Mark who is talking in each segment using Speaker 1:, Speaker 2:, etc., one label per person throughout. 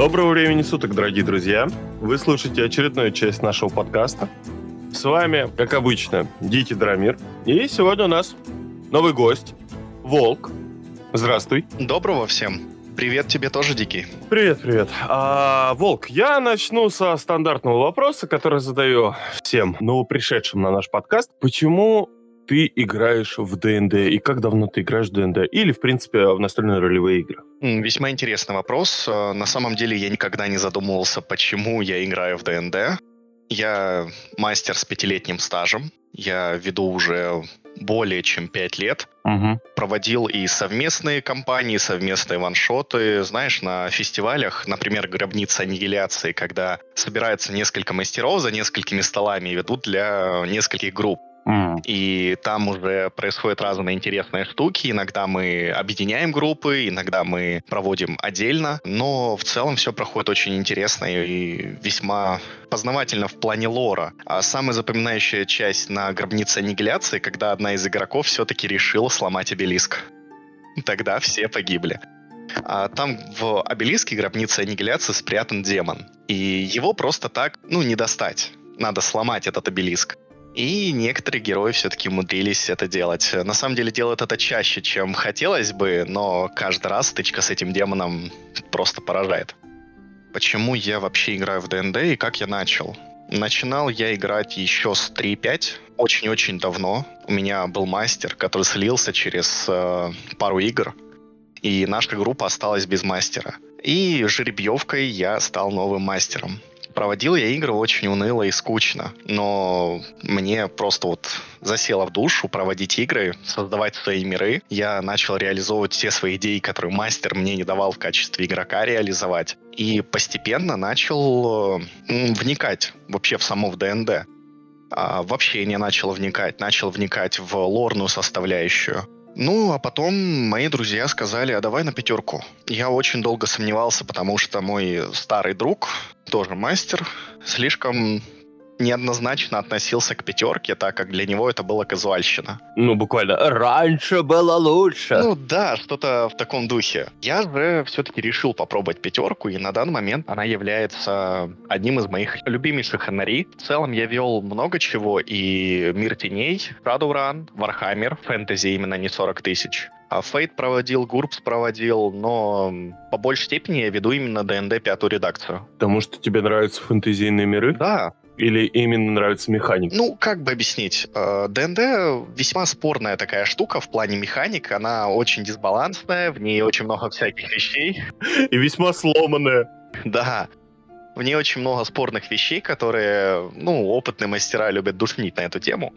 Speaker 1: Доброго времени суток, дорогие друзья. Вы слушаете очередную часть нашего подкаста. С вами, как обычно, Дикий Драмир. И сегодня у нас новый гость, Волк. Здравствуй.
Speaker 2: Доброго всем. Привет тебе тоже, Дикий.
Speaker 1: Привет, привет. А, Волк, я начну со стандартного вопроса, который задаю всем новопришедшим на наш подкаст. Почему ты играешь в ДНД и как давно ты играешь в ДНД? Или, в принципе, в настольные ролевые игры?
Speaker 2: Весьма интересный вопрос. Э, на самом деле я никогда не задумывался, почему я играю в ДНД. Я мастер с пятилетним стажем. Я веду уже более чем пять лет.
Speaker 1: Угу.
Speaker 2: Проводил и совместные кампании, совместные ваншоты. Знаешь, на фестивалях, например, «Гробница аннигиляции», когда собирается несколько мастеров за несколькими столами и ведут для нескольких групп. И там уже происходят разные интересные штуки. Иногда мы объединяем группы, иногда мы проводим отдельно. Но в целом все проходит очень интересно и весьма познавательно в плане лора. А самая запоминающая часть на гробнице аннигиляции, когда одна из игроков все-таки решила сломать обелиск. Тогда все погибли. А там в обелиске гробницы аннигиляции спрятан демон. И его просто так, ну, не достать. Надо сломать этот обелиск. И некоторые герои все-таки умудрились это делать. На самом деле делают это чаще, чем хотелось бы, но каждый раз стычка с этим демоном просто поражает. Почему я вообще играю в ДНД и как я начал? Начинал я играть еще с 3.5, очень-очень давно. У меня был мастер, который слился через э, пару игр, и наша группа осталась без мастера. И жеребьевкой я стал новым мастером. Проводил я игры очень уныло и скучно, но мне просто вот засело в душу проводить игры, создавать свои миры. Я начал реализовывать все свои идеи, которые мастер мне не давал в качестве игрока реализовать. И постепенно начал э, вникать вообще в само в ДНД. А, вообще не начал вникать, начал вникать в лорную составляющую. Ну, а потом мои друзья сказали, а давай на пятерку. Я очень долго сомневался, потому что мой старый друг, тоже мастер, слишком неоднозначно относился к пятерке, так как для него это была казуальщина.
Speaker 1: Ну, буквально, раньше было лучше.
Speaker 2: Ну да, что-то в таком духе. Я же все-таки решил попробовать пятерку, и на данный момент она является одним из моих любимейших ханарей. В целом я вел много чего, и Мир Теней, Shadowrun, Warhammer, фэнтези именно не 40 тысяч. А Фейт проводил, Гурбс проводил, но по большей степени я веду именно ДНД пятую редакцию.
Speaker 1: Потому что тебе нравятся фэнтезийные миры?
Speaker 2: Да,
Speaker 1: или именно нравится механика?
Speaker 2: Ну, как бы объяснить? ДНД э, весьма спорная такая штука в плане механик. Она очень дисбалансная, в ней очень много всяких вещей.
Speaker 1: И весьма сломанная.
Speaker 2: Да. В ней очень много спорных вещей, которые, ну, опытные мастера любят душнить на эту тему.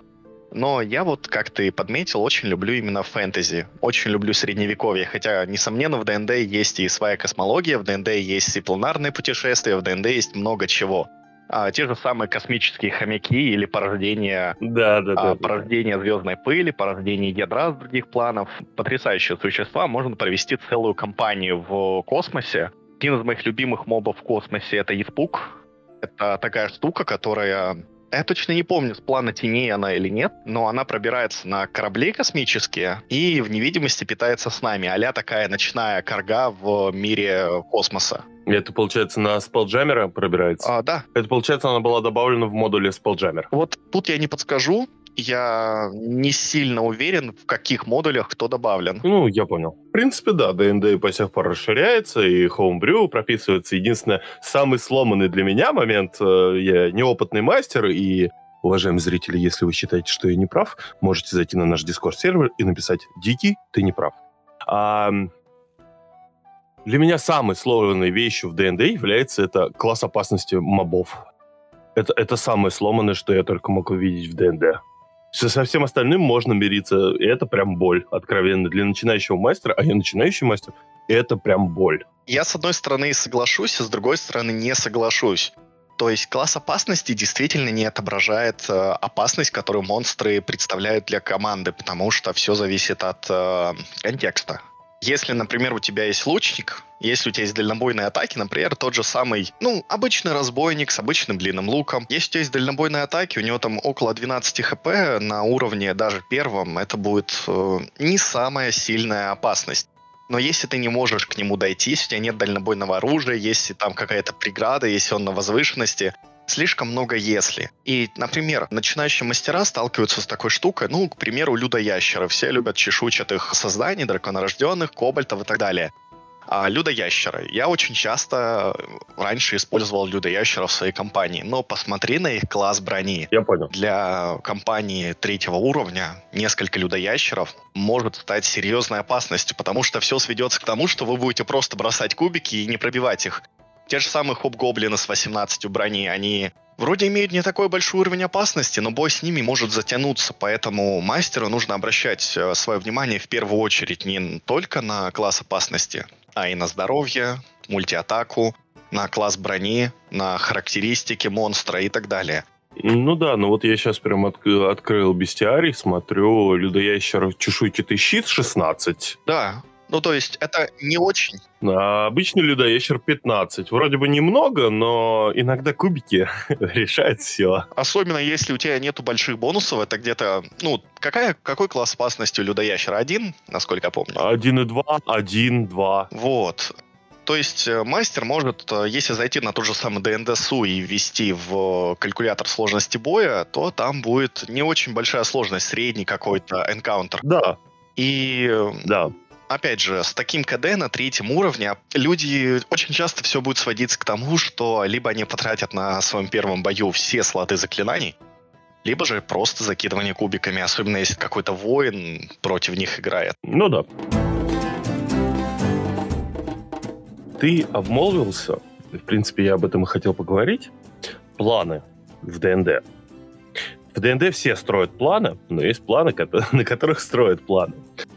Speaker 2: Но я вот, как ты подметил, очень люблю именно фэнтези. Очень люблю средневековье. Хотя, несомненно, в ДНД есть и своя космология, в ДНД есть и планарные путешествия, в ДНД есть много чего а, те же самые космические хомяки или порождение,
Speaker 1: да, да, да,
Speaker 2: а, порождение звездной пыли, порождение ядра с других планов. Потрясающие существа. Можно провести целую кампанию в космосе. Один из моих любимых мобов в космосе — это испуг. Это такая штука, которая я точно не помню, с плана теней она или нет, но она пробирается на корабли космические и в невидимости питается с нами. Аля такая ночная карга в мире космоса.
Speaker 1: Это, получается, на спелджаммера пробирается?
Speaker 2: А, да.
Speaker 1: Это, получается, она была добавлена в модуле спелджаммер?
Speaker 2: Вот тут я не подскажу, я не сильно уверен, в каких модулях кто добавлен.
Speaker 1: Ну, я понял. В принципе, да, ДНД по сих пор расширяется, и Homebrew прописывается. Единственное, самый сломанный для меня момент, э, я неопытный мастер, и Уважаемые зрители, если вы считаете, что я не прав, можете зайти на наш Discord-сервер и написать «Дикий, ты не прав». А, для меня самой сложной вещью в ДНД является это класс опасности мобов. Это, это самое сломанное, что я только мог увидеть в ДНД. Со всем остальным можно мириться. И это прям боль, откровенно. Для начинающего мастера, а я начинающий мастер, это прям боль.
Speaker 2: Я, с одной стороны, соглашусь, а с другой стороны, не соглашусь. То есть класс опасности действительно не отображает э, опасность, которую монстры представляют для команды, потому что все зависит от э, контекста. Если, например, у тебя есть лучник, если у тебя есть дальнобойные атаки, например, тот же самый, ну, обычный разбойник с обычным длинным луком. Если у тебя есть дальнобойные атаки, у него там около 12 хп на уровне даже первом, это будет э, не самая сильная опасность. Но если ты не можешь к нему дойти, если у тебя нет дальнобойного оружия, если там какая-то преграда, если он на возвышенности, слишком много «если». И, например, начинающие мастера сталкиваются с такой штукой, ну, к примеру, людоящеры. Все любят чешуйчатых созданий, драконорожденных, кобальтов и так далее. А людоящеры. Я очень часто раньше использовал людоящеров в своей компании, но посмотри на их класс брони.
Speaker 1: Я понял.
Speaker 2: Для компании третьего уровня несколько людоящеров может стать серьезной опасностью, потому что все сведется к тому, что вы будете просто бросать кубики и не пробивать их. Те же самые хоп-гоблины с 18 брони, они вроде имеют не такой большой уровень опасности, но бой с ними может затянуться, поэтому мастеру нужно обращать э, свое внимание в первую очередь не только на класс опасности, а и на здоровье, мультиатаку, на класс брони, на характеристики монстра и так далее.
Speaker 1: Ну да, ну вот я сейчас прям от, открыл бестиарий, смотрю, людоящер чешуйчатый щит 16.
Speaker 2: Да, ну, то есть это не очень.
Speaker 1: А обычный людоящер 15. Вроде бы немного, но иногда кубики решают все.
Speaker 2: Особенно если у тебя нету больших бонусов, это где-то... Ну, какая, какой класс опасности у людоящера? Один, насколько я помню?
Speaker 1: Один и два, один, два.
Speaker 2: Вот. То есть э, мастер может, э, если зайти на тот же самый ДНДСУ и ввести в калькулятор сложности боя, то там будет не очень большая сложность, средний какой-то энкаунтер.
Speaker 1: Да.
Speaker 2: И э,
Speaker 1: да
Speaker 2: опять же, с таким КД на третьем уровне люди очень часто все будет сводиться к тому, что либо они потратят на своем первом бою все слоты заклинаний, либо же просто закидывание кубиками, особенно если какой-то воин против них играет.
Speaker 1: Ну да. Ты обмолвился, в принципе, я об этом и хотел поговорить, планы в ДНД. В ДНД все строят планы, но есть планы, на которых строят планы.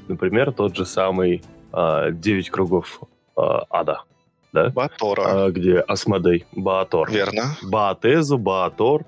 Speaker 1: Например, тот же самый а, «Девять кругов а, ада». Да?
Speaker 2: Баатора.
Speaker 1: А, где Асмодей, Баатор.
Speaker 2: Верно.
Speaker 1: Баатезу, Баатор.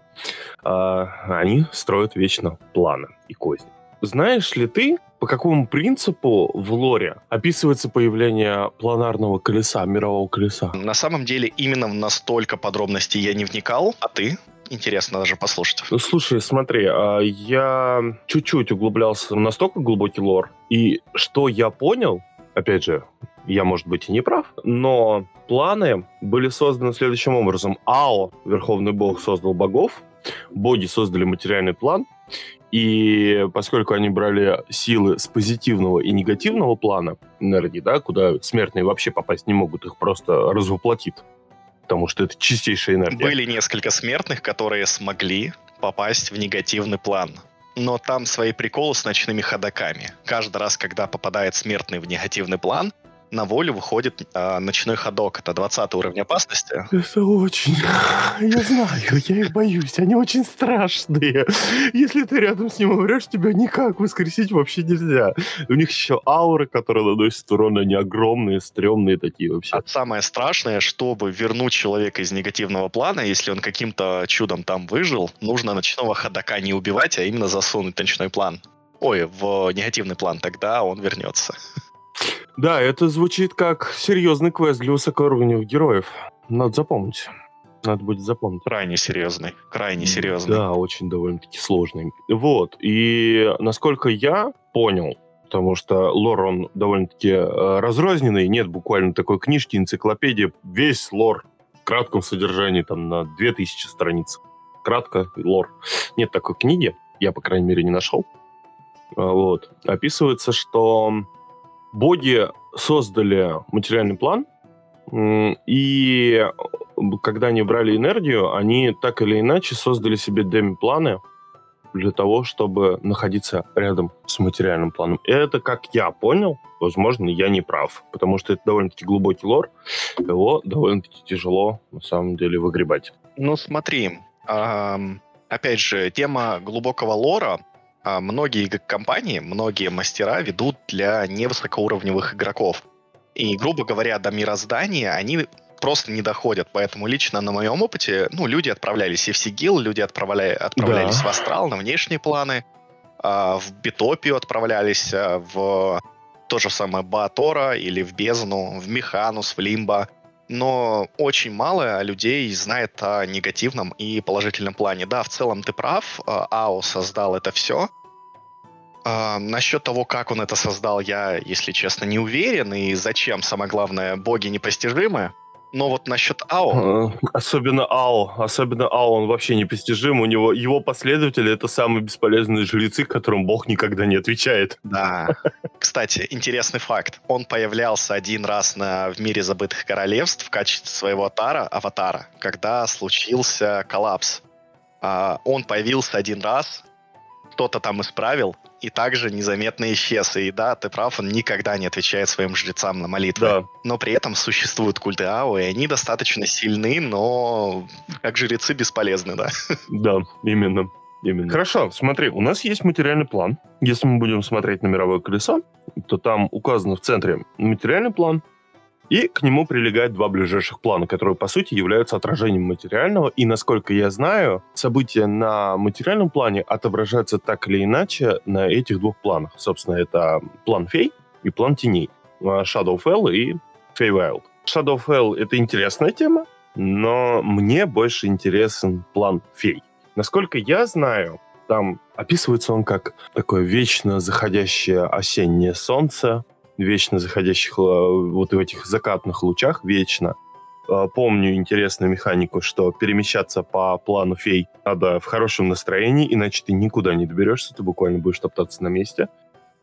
Speaker 1: Они строят вечно планы и козни. Знаешь ли ты, по какому принципу в лоре описывается появление планарного колеса, мирового колеса?
Speaker 2: На самом деле, именно в настолько подробностей я не вникал, а ты? интересно даже послушать.
Speaker 1: Ну, слушай, смотри, а, я чуть-чуть углублялся в настолько глубокий лор, и что я понял, опять же, я, может быть, и не прав, но планы были созданы следующим образом. Ао, Верховный Бог, создал богов, боги создали материальный план, и поскольку они брали силы с позитивного и негативного плана энергии, да, куда смертные вообще попасть не могут, их просто развоплотит потому что это чистейшая энергия.
Speaker 2: Были несколько смертных, которые смогли попасть в негативный план. Но там свои приколы с ночными ходаками. Каждый раз, когда попадает смертный в негативный план, на волю выходит э, ночной ходок. Это 20 уровень опасности.
Speaker 1: Это очень... Я знаю, я их боюсь. Они очень страшные. Если ты рядом с ним умрешь, тебя никак воскресить вообще нельзя. У них еще ауры, которые наносят урон, они огромные, стрёмные такие вообще.
Speaker 2: А самое страшное, чтобы вернуть человека из негативного плана, если он каким-то чудом там выжил, нужно ночного ходока не убивать, а именно засунуть ночной план. Ой, в негативный план, тогда он вернется.
Speaker 1: Да, это звучит как серьезный квест для высокоуровневых героев. Надо запомнить. Надо будет запомнить.
Speaker 2: Крайне серьезный. Крайне серьезный.
Speaker 1: Да, очень довольно-таки сложный. Вот. И насколько я понял, потому что лор, он довольно-таки э, разрозненный, нет буквально такой книжки, энциклопедии, весь лор в кратком содержании, там, на 2000 страниц. Кратко, лор. Нет такой книги, я, по крайней мере, не нашел. Вот. Описывается, что боги создали материальный план, и когда они брали энергию, они так или иначе создали себе деми-планы для того, чтобы находиться рядом с материальным планом. И это, как я понял, возможно, я не прав, потому что это довольно-таки глубокий лор, его довольно-таки тяжело, на самом деле, выгребать.
Speaker 2: Ну, смотри, опять же, тема глубокого лора многие компании, многие мастера ведут для невысокоуровневых игроков. И, грубо говоря, до мироздания они просто не доходят. Поэтому лично на моем опыте, ну, люди отправлялись и в Сигил, люди отправляли, отправлялись да. в Астрал на внешние планы, а, в Битопию отправлялись, а, в то же самое Баатора или в Бездну, в Механус, в Лимба. Но очень мало людей знает о негативном и положительном плане. Да, в целом ты прав, АО создал это все, А, насчет того, как он это создал, я, если честно, не уверен. И зачем, самое главное, боги непостижимы. Но вот насчет АО...
Speaker 1: Э, особенно АО. Особенно АО, он вообще непостижим. У него его последователи — это самые бесполезные жрецы, которым бог никогда не отвечает.
Speaker 2: Да. Кстати, интересный факт. Он появлялся один раз на, в мире забытых королевств в качестве своего атара, аватара, когда случился коллапс. А, он появился один раз, кто-то там исправил, и также незаметно исчез. И да, ты прав, он никогда не отвечает своим жрецам на молитвы. Да. Но при этом существуют культы Ао, и они достаточно сильны, но как жрецы бесполезны, да.
Speaker 1: Да, именно. Именно. Хорошо, смотри, у нас есть материальный план. Если мы будем смотреть на мировое колесо, то там указано в центре материальный план, и к нему прилегают два ближайших плана, которые, по сути, являются отражением материального. И, насколько я знаю, события на материальном плане отображаются так или иначе на этих двух планах. Собственно, это план фей и план теней. А, Shadowfell и Feywild. Shadowfell — это интересная тема, но мне больше интересен план фей. Насколько я знаю, там описывается он как такое вечно заходящее осеннее солнце, вечно заходящих э, вот в этих закатных лучах, вечно. Э, помню интересную механику, что перемещаться по плану фей надо в хорошем настроении, иначе ты никуда не доберешься, ты буквально будешь топтаться на месте.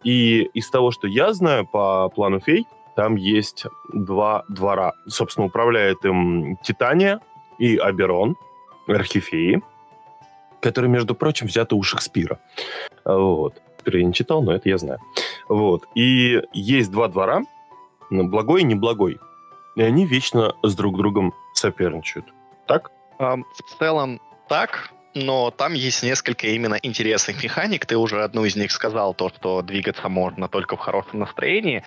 Speaker 1: И из того, что я знаю по плану фей, там есть два двора. Собственно, управляет им Титания и Аберон, архифеи, которые, между прочим, взяты у Шекспира. Вот. Шекспира я не читал, но это я знаю. Вот. И есть два двора, благой и неблагой. И они вечно с друг другом соперничают. Так?
Speaker 2: В целом так, но там есть несколько именно интересных механик. Ты уже одну из них сказал, то, что двигаться можно только в хорошем настроении.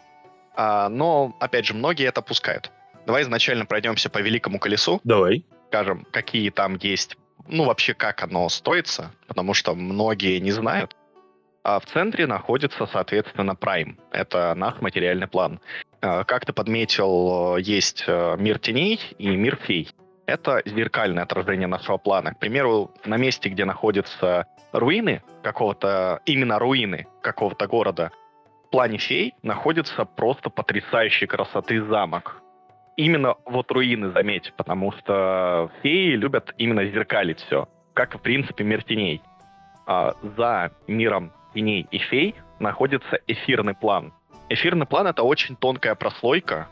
Speaker 2: А, но, опять же, многие это пускают. Давай изначально пройдемся по великому колесу.
Speaker 1: Давай.
Speaker 2: Скажем, какие там есть, ну, вообще, как оно стоится, потому что многие не знают. А в центре находится, соответственно, Prime. Это наш материальный план. А, как ты подметил, есть э, мир теней и мир фей. Это зеркальное отражение нашего плана. К примеру, на месте, где находятся руины какого-то, именно руины какого-то города, в плане фей находится просто потрясающей красоты замок. Именно вот руины, заметь, потому что феи любят именно зеркалить все, как, в принципе, мир теней. А за миром теней и фей находится эфирный план. Эфирный план — это очень тонкая прослойка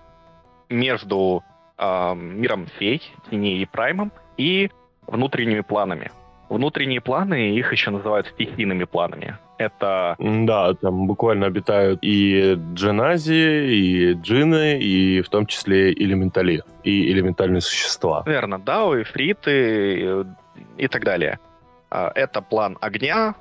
Speaker 2: между э, миром фей, теней и праймом и внутренними планами. Внутренние планы, их еще называют стихийными планами. Это...
Speaker 1: Да, там буквально обитают и дженази, и джины, и в том числе элементали, и элементальные существа.
Speaker 2: Верно, дао, фриты и, и так далее. А, это план огня,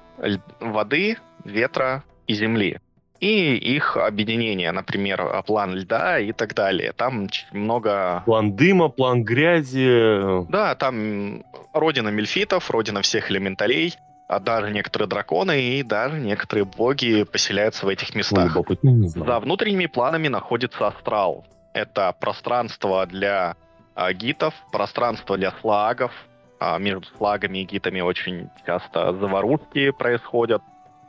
Speaker 2: воды, ветра и земли. И их объединение, например, план льда и так далее. Там много...
Speaker 1: План дыма, план грязи.
Speaker 2: Да, там родина мельфитов, родина всех элементалей, а даже некоторые драконы и даже некоторые боги поселяются в этих местах.
Speaker 1: Ой, не знаю.
Speaker 2: За внутренними планами находится астрал. Это пространство для а, гитов, пространство для слагов. А, между слагами и гитами очень часто заварушки происходят.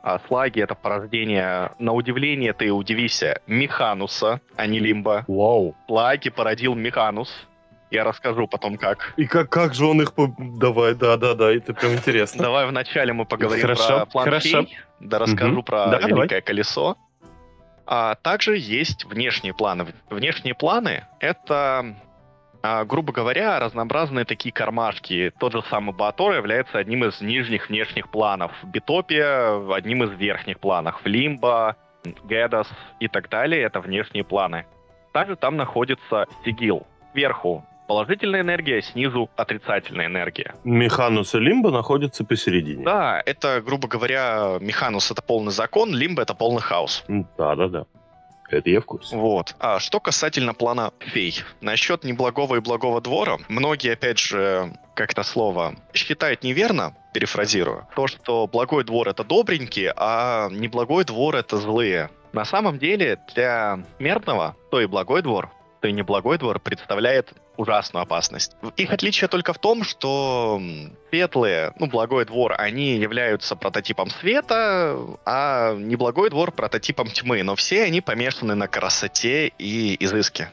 Speaker 2: А слаги — это порождение, на удивление ты удивися, Механуса, а не Лимба.
Speaker 1: Вау.
Speaker 2: Слаги породил Механус. Я расскажу потом, как.
Speaker 1: И как, как же он их... По... Давай, да-да-да, это прям интересно.
Speaker 2: Давай вначале мы поговорим Хорошо. про план Хорошо. Фей, да расскажу угу. про да, Великое давай. Колесо. А также есть внешние планы. Внешние планы — это а, грубо говоря, разнообразные такие кармашки. Тот же самый Батор является одним из нижних внешних планов. Битопия одним из верхних планов. Лимба, Гедас и так далее — это внешние планы. Также там находится Сигил. Сверху положительная энергия, снизу отрицательная энергия.
Speaker 1: Механус и Лимба находятся посередине.
Speaker 2: Да, это, грубо говоря, Механус — это полный закон, Лимба — это полный хаос.
Speaker 1: Да-да-да. Это я в курсе.
Speaker 2: Вот. А что касательно плана фей. Насчет неблагого и благого двора, многие, опять же, как это слово, считают неверно, перефразирую, то, что благой двор — это добренькие, а неблагой двор — это злые. На самом деле, для смертного, то и благой двор, что и неблагой двор представляет ужасную опасность. Их отличие только в том, что светлые, ну, благой двор, они являются прототипом света, а неблагой двор прототипом тьмы. Но все они помешаны на красоте и изыске.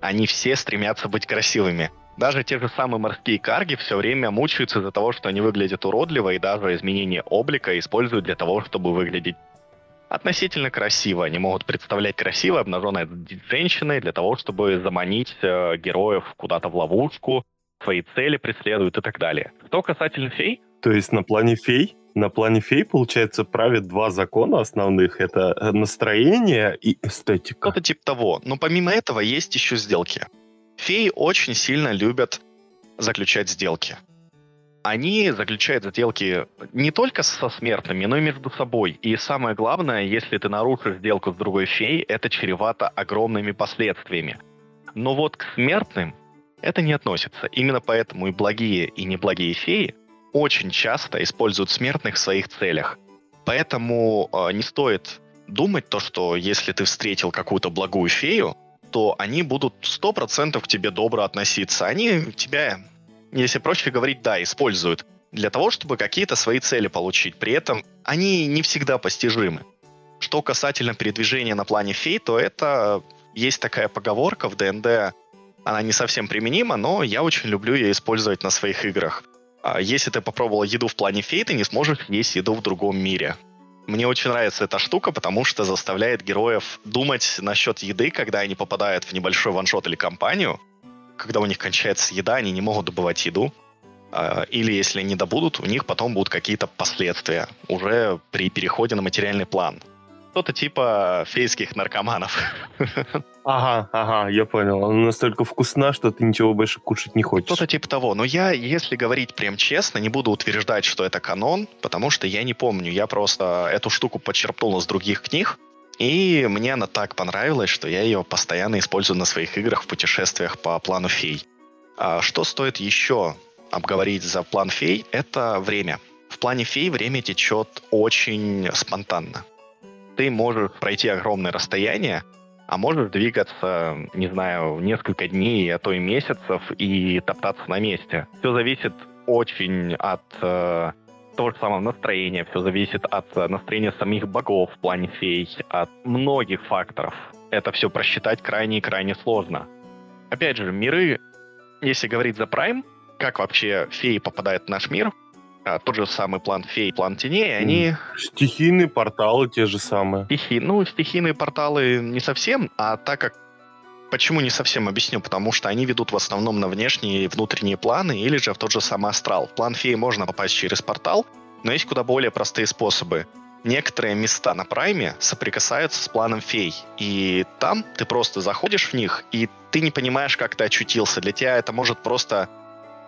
Speaker 2: Они все стремятся быть красивыми. Даже те же самые морские карги все время мучаются из-за того, что они выглядят уродливо, и даже изменение облика используют для того, чтобы выглядеть относительно красиво. Они могут представлять красиво обнаженной женщиной для того, чтобы заманить э, героев куда-то в ловушку, свои цели преследуют и так далее. Что касательно фей...
Speaker 1: То есть на плане фей на плане фей, получается, правит два закона основных. Это э, настроение и эстетика.
Speaker 2: Что-то типа того. Но помимо этого есть еще сделки. Феи очень сильно любят заключать сделки они заключают сделки не только со смертными, но и между собой. И самое главное, если ты нарушишь сделку с другой феей, это чревато огромными последствиями. Но вот к смертным это не относится. Именно поэтому и благие, и неблагие феи очень часто используют смертных в своих целях. Поэтому э, не стоит думать то, что если ты встретил какую-то благую фею, то они будут 100% к тебе добро относиться. Они тебя если проще говорить, да, используют для того, чтобы какие-то свои цели получить. При этом они не всегда постижимы. Что касательно передвижения на плане фей, то это есть такая поговорка в ДНД, она не совсем применима, но я очень люблю ее использовать на своих играх. А если ты попробовал еду в плане фей, ты не сможешь есть еду в другом мире. Мне очень нравится эта штука, потому что заставляет героев думать насчет еды, когда они попадают в небольшой ваншот или компанию, когда у них кончается еда, они не могут добывать еду. А, или если они добудут, у них потом будут какие-то последствия уже при переходе на материальный план. Что-то типа фейских наркоманов.
Speaker 1: Ага, ага, я понял. Она настолько вкусна, что ты ничего больше кушать не хочешь.
Speaker 2: Что-то типа того. Но я, если говорить прям честно, не буду утверждать, что это канон, потому что я не помню. Я просто эту штуку подчерпнул из других книг. И мне она так понравилась, что я ее постоянно использую на своих играх в путешествиях по плану фей. А что стоит еще обговорить за план фей, это время. В плане фей время течет очень спонтанно. Ты можешь пройти огромное расстояние, а можешь двигаться, не знаю, несколько дней, а то и месяцев и топтаться на месте. Все зависит очень от э, того же самого настроения, все зависит от э, настроения самих богов в плане фей, от многих факторов. Это все просчитать крайне и крайне сложно. Опять же, миры, если говорить за Прайм, как вообще феи попадают в наш мир, а, тот же самый план фей, план теней, они...
Speaker 1: Стихийные порталы те же самые.
Speaker 2: Стихи... Ну, стихийные порталы не совсем, а так как Почему не совсем объясню? Потому что они ведут в основном на внешние и внутренние планы или же в тот же самый астрал. В план феи можно попасть через портал, но есть куда более простые способы. Некоторые места на прайме соприкасаются с планом фей, и там ты просто заходишь в них, и ты не понимаешь, как ты очутился. Для тебя это может просто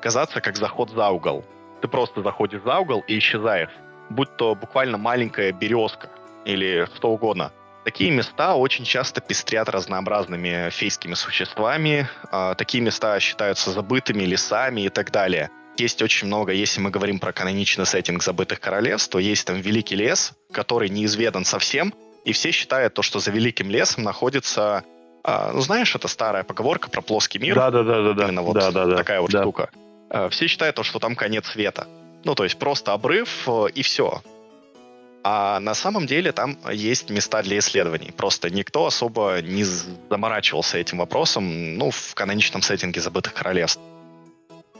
Speaker 2: казаться как заход за угол. Ты просто заходишь за угол и исчезаешь, будь то буквально маленькая березка или что угодно. Такие места очень часто пестрят разнообразными фейскими существами. Э, такие места считаются забытыми лесами и так далее. Есть очень много, если мы говорим про каноничный сеттинг забытых королевств, то есть там Великий лес, который неизведан совсем, и все считают то, что за Великим лесом находится э, ну, знаешь, это старая поговорка про плоский мир.
Speaker 1: Да, да, да, да, да.
Speaker 2: Именно вот
Speaker 1: да, да, да,
Speaker 2: такая вот
Speaker 1: да.
Speaker 2: штука. Э, все считают то, что там конец света. Ну, то есть просто обрыв э, и все. А на самом деле там есть места для исследований. Просто никто особо не заморачивался этим вопросом, ну, в каноничном сеттинге забытых королевств.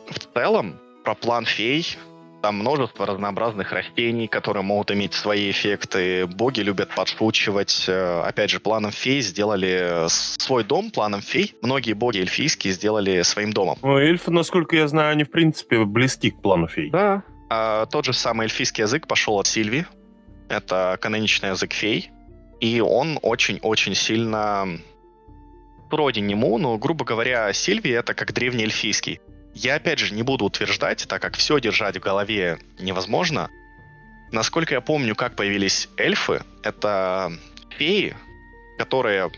Speaker 2: В целом, про план фей там множество разнообразных растений, которые могут иметь свои эффекты. Боги любят подшучивать. Э, опять же, планом фей сделали свой дом планом фей. Многие боги эльфийские сделали своим домом.
Speaker 1: Ну, эльфы, насколько я знаю, они, в принципе, близки к плану фей.
Speaker 2: Да. А, тот же самый эльфийский язык пошел от Сильви, это каноничный язык фей, и он очень-очень сильно вроде нему, но, грубо говоря, Сильви это как древний эльфийский. Я, опять же, не буду утверждать, так как все держать в голове невозможно. Насколько я помню, как появились эльфы, это феи, которые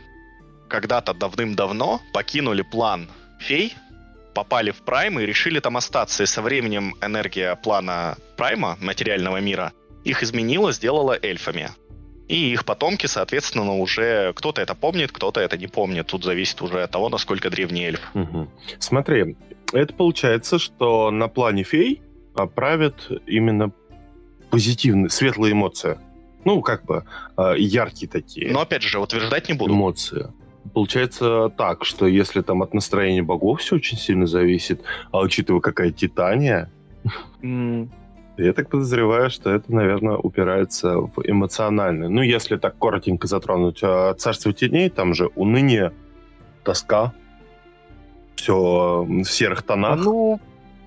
Speaker 2: когда-то давным-давно покинули план фей, попали в Прайм и решили там остаться. И со временем энергия плана Прайма, материального мира, их изменила, сделала эльфами. и их потомки, соответственно, уже кто-то это помнит, кто-то это не помнит. Тут зависит уже от того, насколько древний эльф.
Speaker 1: Угу. Смотри, это получается, что на плане фей правят именно позитивные, светлые эмоции. Ну, как бы э, яркие такие.
Speaker 2: Но опять же, утверждать не буду.
Speaker 1: Эмоции. Получается так, что если там от настроения богов все очень сильно зависит, а учитывая какая Титания, mm. Я так подозреваю, что это, наверное, упирается в эмоциональное. Ну, если так коротенько затронуть а, Царство теней, там же уныние, тоска, все в серых тонах.
Speaker 2: Ну,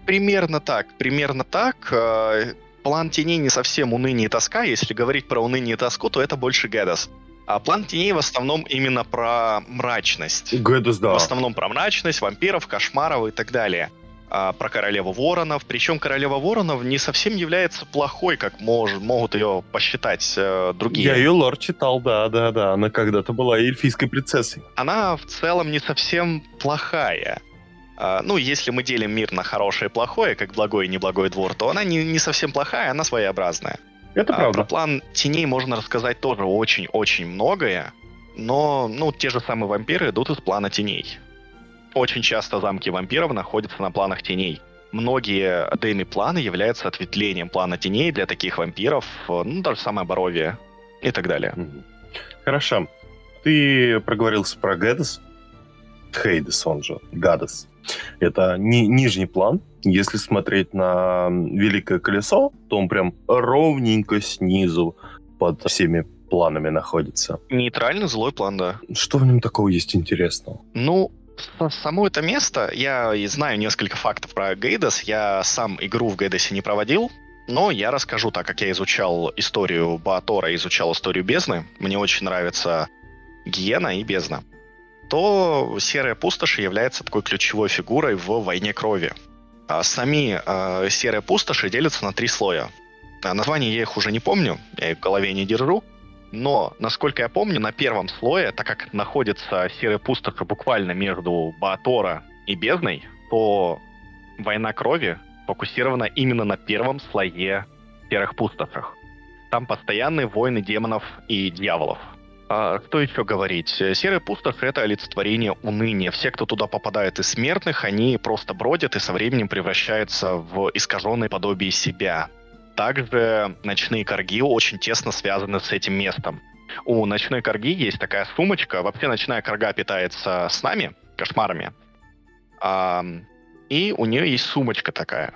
Speaker 2: примерно так, примерно так. А, план теней не совсем уныние и тоска. Если говорить про уныние и тоску, то это больше Гэдас. А план теней в основном именно про мрачность.
Speaker 1: Гэдас, да.
Speaker 2: В основном про мрачность, вампиров, кошмаров и так далее. А, про королеву воронов. Причем королева воронов не совсем является плохой, как мож, могут ее посчитать э, другие.
Speaker 1: Я ее лор читал, да, да, да. Она когда-то была эльфийской принцессой.
Speaker 2: Она в целом не совсем плохая. А, ну, если мы делим мир на хорошее и плохое, как благой и неблагой двор, то она не, не совсем плохая, она своеобразная.
Speaker 1: Это а, правда.
Speaker 2: Про план теней можно рассказать тоже очень-очень многое, но, ну, те же самые вампиры идут из плана теней. Очень часто замки вампиров находятся на планах теней. Многие дейми планы являются ответвлением плана теней для таких вампиров, ну, даже самое Боровия и так далее.
Speaker 1: Хорошо. Ты проговорился про Гэдес. Хейдес, он же, Гадес. Это ни, нижний план. Если смотреть на Великое Колесо, то он прям ровненько снизу под всеми планами находится.
Speaker 2: Нейтральный злой план, да.
Speaker 1: Что в нем такого есть интересного?
Speaker 2: Ну, само это место, я знаю несколько фактов про Гейдас. Я сам игру в Гейдасе не проводил, но я расскажу, так как я изучал историю Баатора, изучал историю бездны. Мне очень нравится Гиена и бездна то серая пустошь является такой ключевой фигурой в войне крови. А сами э, серые пустоши делятся на три слоя. А название я их уже не помню, я их в голове не держу. Но, насколько я помню, на первом слое, так как находится серая пустошь буквально между Баатора и Бездной, то война крови фокусирована именно на первом слое серых пустошах. Там постоянные войны демонов и дьяволов. А, что еще говорить? Серая пустошь — это олицетворение уныния. Все, кто туда попадает из смертных, они просто бродят и со временем превращаются в искаженное подобие себя. Также ночные корги очень тесно связаны с этим местом. У ночной корги есть такая сумочка. Вообще ночная корга питается с нами, кошмарами. А, и у нее есть сумочка такая.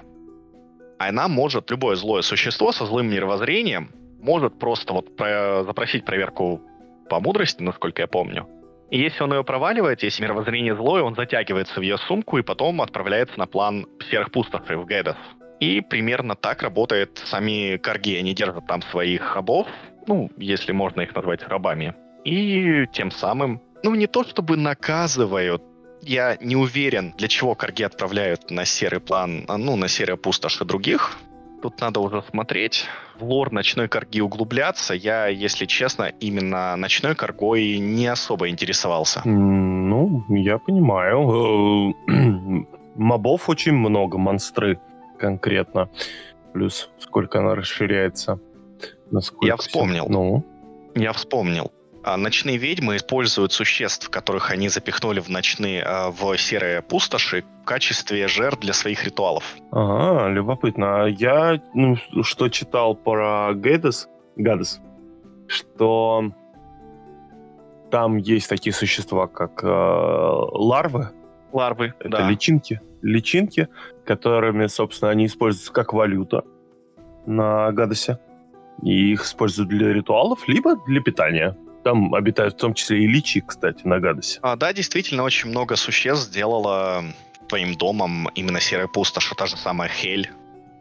Speaker 2: Она может, любое злое существо со злым мировоззрением, может просто вот про, запросить проверку по мудрости, насколько я помню. И если он ее проваливает, если мировоззрение злое, он затягивается в ее сумку и потом отправляется на план серых в Гедос. И примерно так работает сами корги. Они держат там своих рабов, ну, если можно их назвать рабами. И тем самым, ну, не то чтобы наказывают, я не уверен, для чего корги отправляют на серый план, ну, на серые пустоши других Тут надо уже смотреть. В лор ночной корги углубляться. Я, если честно, именно ночной коргой не особо интересовался.
Speaker 1: Ну, я понимаю. Э, мобов очень много, монстры конкретно. Плюс сколько она расширяется.
Speaker 2: Насколько я вспомнил. Все... Ну? Я вспомнил. А ночные ведьмы используют существ, которых они запихнули в ночные, а, в серые пустоши в качестве жертв для своих ритуалов.
Speaker 1: Ага, любопытно. А я, ну, что читал про Гейдес, Гадес, что там есть такие существа, как э, ларвы.
Speaker 2: Ларвы,
Speaker 1: Это
Speaker 2: да.
Speaker 1: личинки. Личинки, которыми, собственно, они используются как валюта на Гадосе. И их используют для ритуалов, либо для питания. Там обитают в том числе и личи, кстати, на Гадосе.
Speaker 2: А, да, действительно, очень много существ сделало твоим домом именно серая пустошь, та же самая Хель,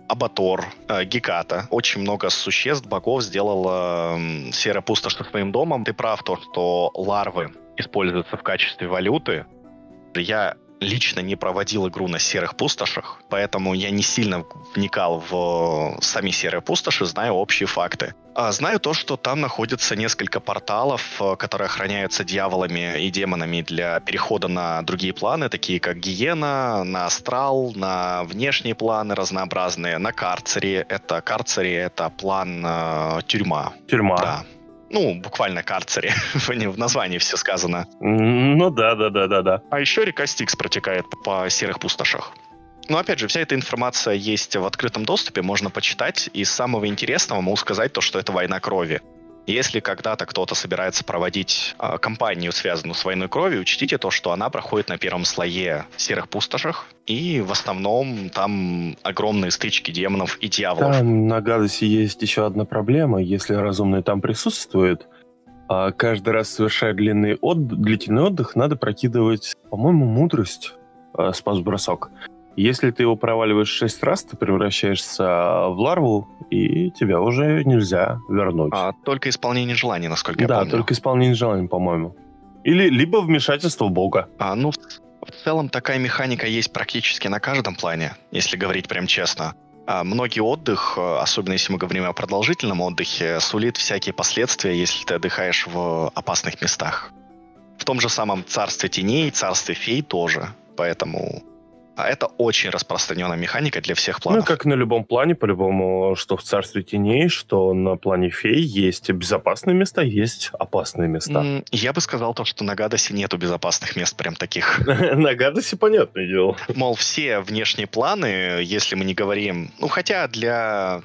Speaker 2: Абатор, э, Геката. Очень много существ, богов сделала э, серая пустошь своим домом. Ты прав, то, что ларвы используются в качестве валюты. Я лично не проводил игру на серых пустошах, поэтому я не сильно вникал в сами серые пустоши, знаю общие факты. А знаю то, что там находится несколько порталов, э, которые охраняются дьяволами и демонами для перехода на другие планы, такие как Гиена, на Астрал, на внешние планы разнообразные, на Карцере. Это Карцере, это план э, тюрьма.
Speaker 1: Тюрьма.
Speaker 2: Да. Ну, буквально карцере. в названии все сказано.
Speaker 1: Ну да, да, да, да, да.
Speaker 2: А еще река Стикс протекает по серых пустошах. Но опять же, вся эта информация есть в открытом доступе, можно почитать. Из самого интересного могу сказать то, что это война крови. Если когда-то кто-то собирается проводить э, кампанию, связанную с войной крови, учтите то, что она проходит на первом слое серых пустошах, и в основном там огромные стычки демонов и дьяволов.
Speaker 1: Там на Гадосе есть еще одна проблема. Если разумный там присутствует, а каждый раз совершая длинный от... длительный отдых, надо прокидывать, по-моему, мудрость, э, спас-бросок. Если ты его проваливаешь шесть раз, ты превращаешься в ларву, и тебя уже нельзя вернуть.
Speaker 2: А только исполнение желаний, насколько я
Speaker 1: да,
Speaker 2: помню.
Speaker 1: Да, только исполнение желаний, по-моему. Или либо вмешательство бога.
Speaker 2: А, ну, в целом такая механика есть практически на каждом плане, если говорить прям честно. А многие отдых, особенно если мы говорим о продолжительном отдыхе, сулит всякие последствия, если ты отдыхаешь в опасных местах. В том же самом царстве теней, царстве фей тоже. Поэтому а это очень распространенная механика для всех планов.
Speaker 1: Ну, как на любом плане, по-любому, что в Царстве Теней, что на плане фей есть безопасные места, есть опасные места.
Speaker 2: Я бы сказал то, что на Гадосе нету безопасных мест прям таких.
Speaker 1: На Гадосе понятное дело.
Speaker 2: Мол, все внешние планы, если мы не говорим... Ну, хотя для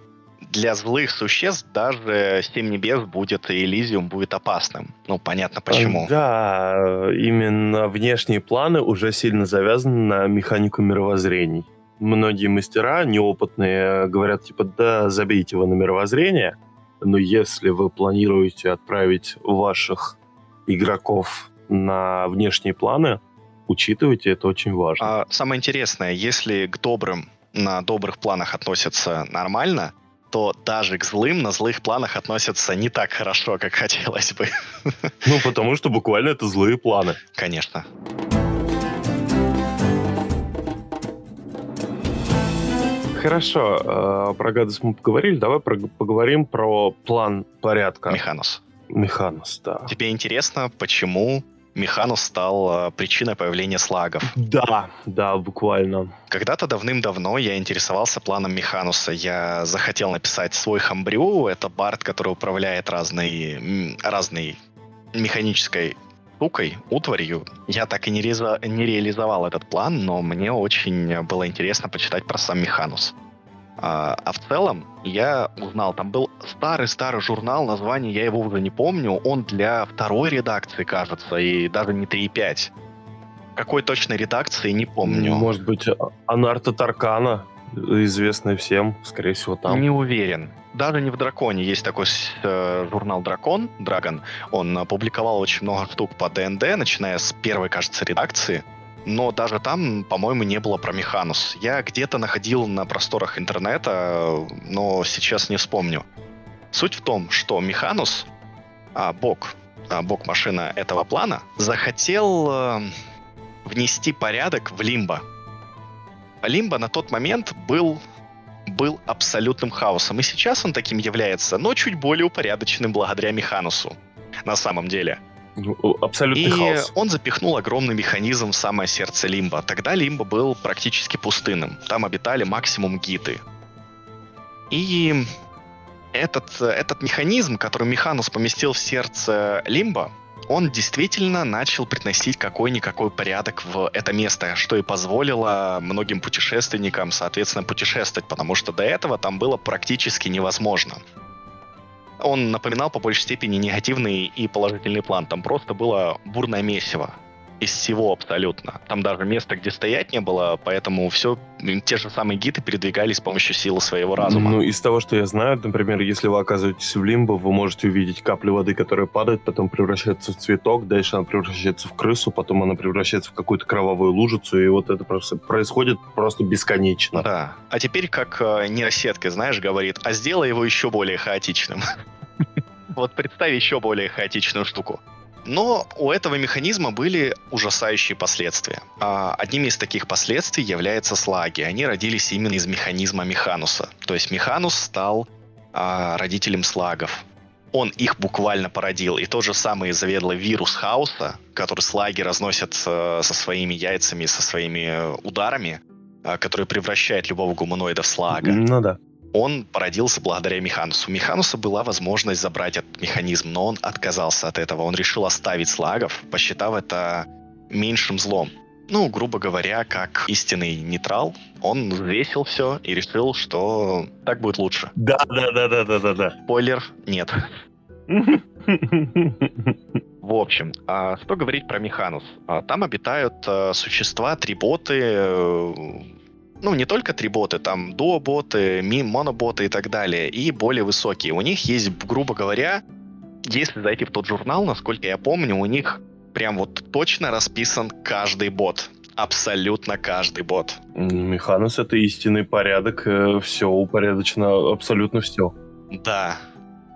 Speaker 2: для злых существ даже Семь Небес будет и Элизиум будет опасным. Ну, понятно почему.
Speaker 1: Да, именно внешние планы уже сильно завязаны на механику мировоззрений. Многие мастера неопытные говорят, типа, да, забейте его на мировоззрение, но если вы планируете отправить ваших игроков на внешние планы, учитывайте, это очень важно.
Speaker 2: А самое интересное, если к добрым на добрых планах относятся нормально, то даже к злым на злых планах относятся не так хорошо, как хотелось бы.
Speaker 1: Ну, потому что буквально это злые планы.
Speaker 2: Конечно.
Speaker 1: Хорошо, э, про гадость мы поговорили, давай поговорим про план порядка.
Speaker 2: Механус.
Speaker 1: Механус, да.
Speaker 2: Тебе интересно, почему Механус стал э, причиной появления слагов.
Speaker 1: Да, да, буквально.
Speaker 2: Когда-то давным-давно я интересовался планом Механуса. Я захотел написать свой хамбрю. Это бард, который управляет разной, разной механической штукой, утварью. Я так и не, реза, не реализовал этот план, но мне очень было интересно почитать про сам Механус. А, а в целом я узнал, там был старый-старый журнал, название я его уже не помню, он для второй редакции, кажется, и даже не 3.5. Какой точной редакции, не помню.
Speaker 1: Может быть, Анарта Таркана, известный всем, скорее всего, там.
Speaker 2: Не уверен. Даже не в Драконе. Есть такой э, журнал Дракон, Драгон. Он опубликовал очень много штук по ДНД, начиная с первой, кажется, редакции но даже там, по-моему, не было про Механус. Я где-то находил на просторах интернета, но сейчас не вспомню. Суть в том, что Механус, а, бог, а, бог-машина этого плана, захотел э, внести порядок в Лимбо. Лимбо на тот момент был был абсолютным хаосом, и сейчас он таким является, но чуть более упорядоченным благодаря Механусу. На самом деле –
Speaker 1: абсолютный
Speaker 2: и
Speaker 1: хаос.
Speaker 2: он запихнул огромный механизм в самое сердце Лимба. Тогда Лимба был практически пустынным. Там обитали максимум гиты. И этот, этот механизм, который Механус поместил в сердце Лимба, он действительно начал приносить какой-никакой порядок в это место, что и позволило многим путешественникам, соответственно, путешествовать, потому что до этого там было практически невозможно он напоминал по большей степени негативный и положительный план. Там просто было бурное месиво из всего абсолютно. Там даже места, где стоять не было, поэтому все, те же самые гиды передвигались с помощью силы своего разума.
Speaker 1: Ну, из того, что я знаю, например, если вы оказываетесь в Лимбо, вы можете увидеть капли воды, которые падают, потом превращается в цветок, дальше она превращается в крысу, потом она превращается в какую-то кровавую лужицу, и вот это просто происходит просто бесконечно.
Speaker 2: Да. А теперь, как э, нейросетка, знаешь, говорит, а сделай его еще более хаотичным. Вот представь еще более хаотичную штуку. Но у этого механизма были ужасающие последствия. А одним из таких последствий является слаги. Они родились именно из механизма Механуса. То есть Механус стал а, родителем слагов. Он их буквально породил. И тот же самый заведлый вирус хаоса, который слаги разносят э, со своими яйцами, со своими ударами, э, который превращает любого гуманоида в слага.
Speaker 1: Ну да.
Speaker 2: Он породился благодаря Механусу. У Механуса была возможность забрать этот механизм, но он отказался от этого. Он решил оставить слагов, посчитав это меньшим злом. Ну, грубо говоря, как истинный нейтрал, он взвесил все и решил, что так будет лучше.
Speaker 1: Да, да, да, да, да, да, да.
Speaker 2: Спойлер, нет. В общем, а что говорить про Механус? А, там обитают а, существа, триботы, э, ну, не только триботы, там дуоботы, моноботы и так далее, и более высокие. У них есть, грубо говоря, если зайти в тот журнал, насколько я помню, у них прям вот точно расписан каждый бот. Абсолютно каждый бот.
Speaker 1: Механус — это истинный порядок, э, все упорядочено, абсолютно все.
Speaker 2: Да,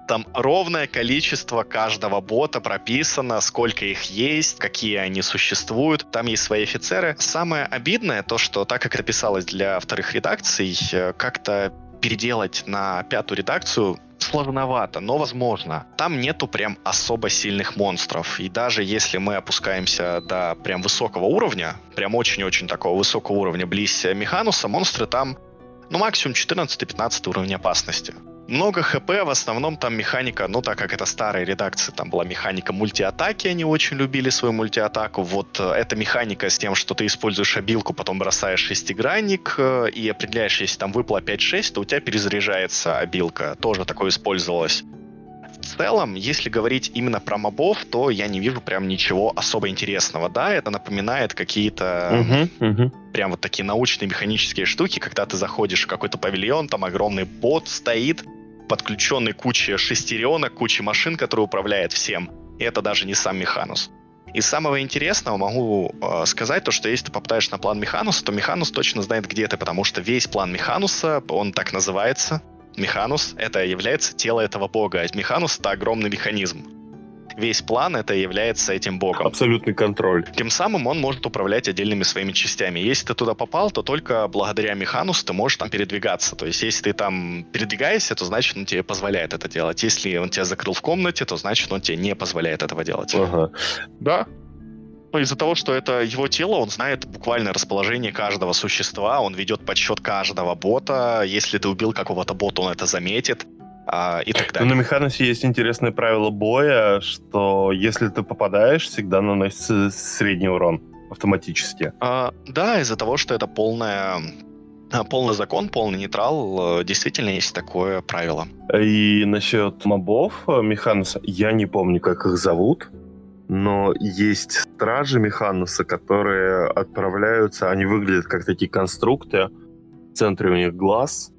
Speaker 2: там ровное количество каждого бота прописано, сколько их есть, какие они существуют. Там есть свои офицеры. Самое обидное то, что так как это писалось для вторых редакций, э, как-то переделать на пятую редакцию сложновато, но возможно. Там нету прям особо сильных монстров. И даже если мы опускаемся до прям высокого уровня, прям очень-очень такого высокого уровня, близ Механуса, монстры там, ну, максимум 14-15 уровень опасности. Много хп, в основном там механика, ну так как это старая редакция, там была механика мультиатаки, они очень любили свою мультиатаку. Вот э, эта механика с тем, что ты используешь обилку, потом бросаешь шестигранник э, и определяешь, если там выпало 5-6, то у тебя перезаряжается обилка. Тоже такое использовалось в целом, если говорить именно про мобов, то я не вижу прям ничего особо интересного. Да, это напоминает какие-то угу, угу. прям вот такие научные механические штуки, когда ты заходишь в какой-то павильон, там огромный бот стоит, подключенный куча шестеренок, куча машин, которые управляет всем. И это даже не сам Механус. Из самого интересного могу э, сказать то, что если ты попадаешь на план Механуса, то Механус точно знает, где ты, потому что весь план Механуса, он так называется, Механус — это является тело этого бога, а Механус — это огромный механизм. Весь план это является этим богом.
Speaker 1: Абсолютный контроль.
Speaker 2: Тем самым он может управлять отдельными своими частями. Если ты туда попал, то только благодаря Механусу ты можешь там передвигаться. То есть, если ты там передвигаешься, то значит он тебе позволяет это делать. Если он тебя закрыл в комнате, то значит он тебе не позволяет этого делать.
Speaker 1: Ага.
Speaker 2: Да, но из-за того, что это его тело, он знает буквально расположение каждого существа, он ведет подсчет каждого бота. Если ты убил какого-то бота, он это заметит. А, и так далее.
Speaker 1: Но на Механосе есть интересное правило боя, что если ты попадаешь, всегда наносится средний урон автоматически.
Speaker 2: А, да, из-за того, что это полная а, полный закон, полный нейтрал, э, действительно есть такое правило.
Speaker 1: И насчет мобов э, Механоса, я не помню, как их зовут но есть стражи Механуса, которые отправляются, они выглядят как такие конструкты, в центре у них глаз,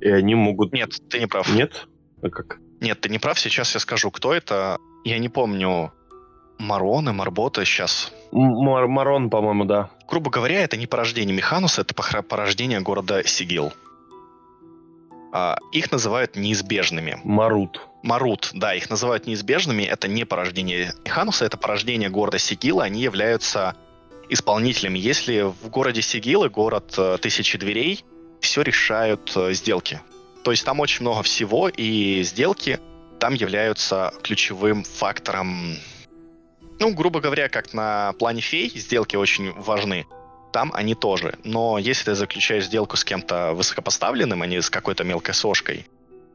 Speaker 1: и они могут...
Speaker 2: Нет, ты не прав.
Speaker 1: Нет? А как?
Speaker 2: Нет, ты не прав, сейчас я скажу, кто это. Я не помню, Мароны, Марбота сейчас.
Speaker 1: Мар Марон, по-моему, да.
Speaker 2: Грубо говоря, это не порождение Механуса, это порождение города Сигил. А, их называют неизбежными.
Speaker 1: Марут.
Speaker 2: Марут, да, их называют неизбежными. Это не порождение Хануса, это порождение города Сигила. Они являются исполнителями. Если в городе Сигилы, город э, тысячи дверей, все решают э, сделки. То есть там очень много всего, и сделки там являются ключевым фактором. Ну, грубо говоря, как на плане фей, сделки очень важны. Там они тоже. Но если ты заключаешь сделку с кем-то высокопоставленным, а не с какой-то мелкой сошкой,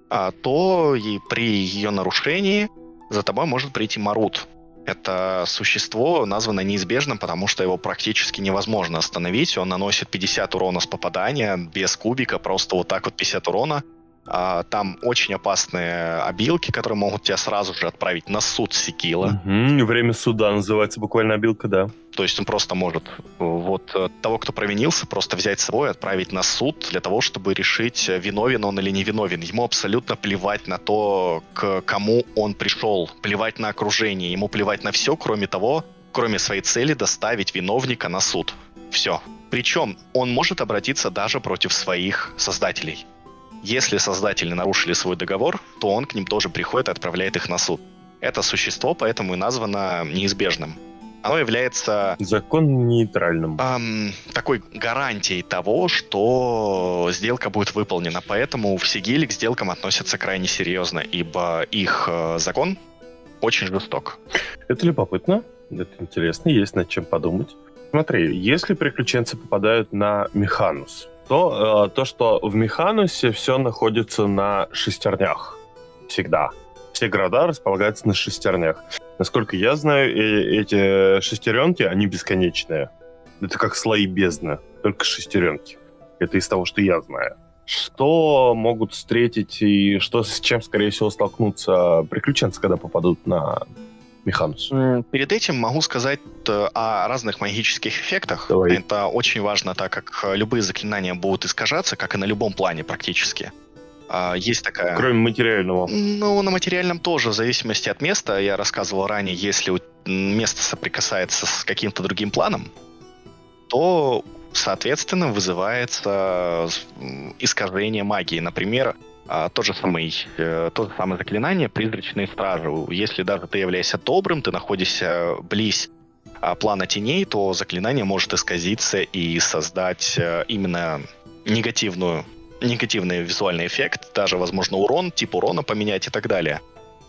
Speaker 2: а, то и при ее нарушении за тобой может прийти Марут. Это существо названо неизбежным, потому что его практически невозможно остановить. Он наносит 50 урона с попадания, без кубика, просто вот так вот 50 урона. А, там очень опасные обилки, которые могут тебя сразу же отправить на суд Секила.
Speaker 1: Угу, время суда называется буквально обилка, да.
Speaker 2: То есть он просто может вот э, того, кто провинился, просто взять с собой отправить на суд для того, чтобы решить, виновен он или не виновен. Ему абсолютно плевать на то, к кому он пришел, плевать на окружение, ему плевать на все, кроме того, кроме своей цели доставить виновника на суд. Все. Причем он может обратиться даже против своих создателей. Если создатели нарушили свой договор, то он к ним тоже приходит и отправляет их на суд. Это существо поэтому и названо неизбежным. Оно является...
Speaker 1: Закон нейтральным.
Speaker 2: Эм, такой гарантией того, что сделка будет выполнена. Поэтому в Сигиле к сделкам относятся крайне серьезно, ибо их э, закон очень жесток.
Speaker 1: Это любопытно, это интересно, есть над чем подумать. Смотри, если приключенцы попадают на Механус, то, э, то, что в Механусе все находится на шестернях. Всегда. Все города располагаются на шестернях. Насколько я знаю, эти шестеренки, они бесконечные. Это как слои бездны, только шестеренки. Это из того, что я знаю. Что могут встретить и что с чем, скорее всего, столкнутся приключенцы, когда попадут на Механус?
Speaker 2: Перед этим могу сказать э, о разных магических эффектах. Давай. Это очень важно, так как любые заклинания будут искажаться, как и на любом плане практически. А, есть такая...
Speaker 1: Кроме материального.
Speaker 2: Ну, на материальном тоже, в зависимости от места. Я рассказывал ранее, если место соприкасается с каким-то другим планом, то, соответственно, вызывается искажение магии. Например, а, то же самое, э, то же самое заклинание «Призрачные стражи». Если даже ты являешься добрым, ты находишься близ а, плана теней, то заклинание может исказиться и создать э, именно негативную негативный визуальный эффект, даже, возможно, урон, тип урона поменять и так далее.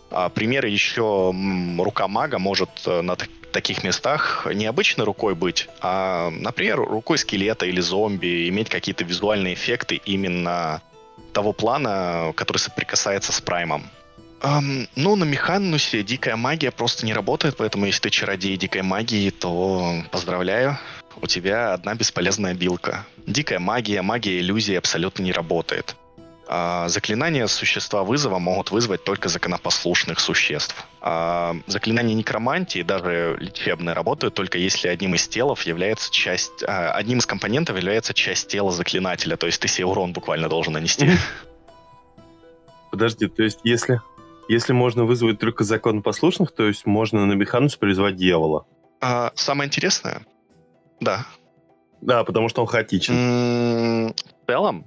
Speaker 2: А, примеры еще рука мага может э, на таких местах не обычной рукой быть, а, например, рукой скелета или зомби, иметь какие-то визуальные эффекты именно того плана, который соприкасается с праймом. Um, ну, на Механусе дикая магия просто не работает, поэтому если ты чародей дикой магии, то поздравляю, у тебя одна бесполезная билка. Дикая магия, магия иллюзии абсолютно не работает. А заклинания существа вызова могут вызвать только законопослушных существ. А заклинания некромантии, даже лечебные, работают только если одним из телов является часть... А, одним из компонентов является часть тела заклинателя, то есть ты себе урон буквально должен нанести.
Speaker 1: Подожди, то есть если, если можно вызвать только законопослушных, то есть можно на механус призвать дьявола?
Speaker 2: А, самое интересное, да.
Speaker 1: Да, потому что он хаотичен.
Speaker 2: в целом,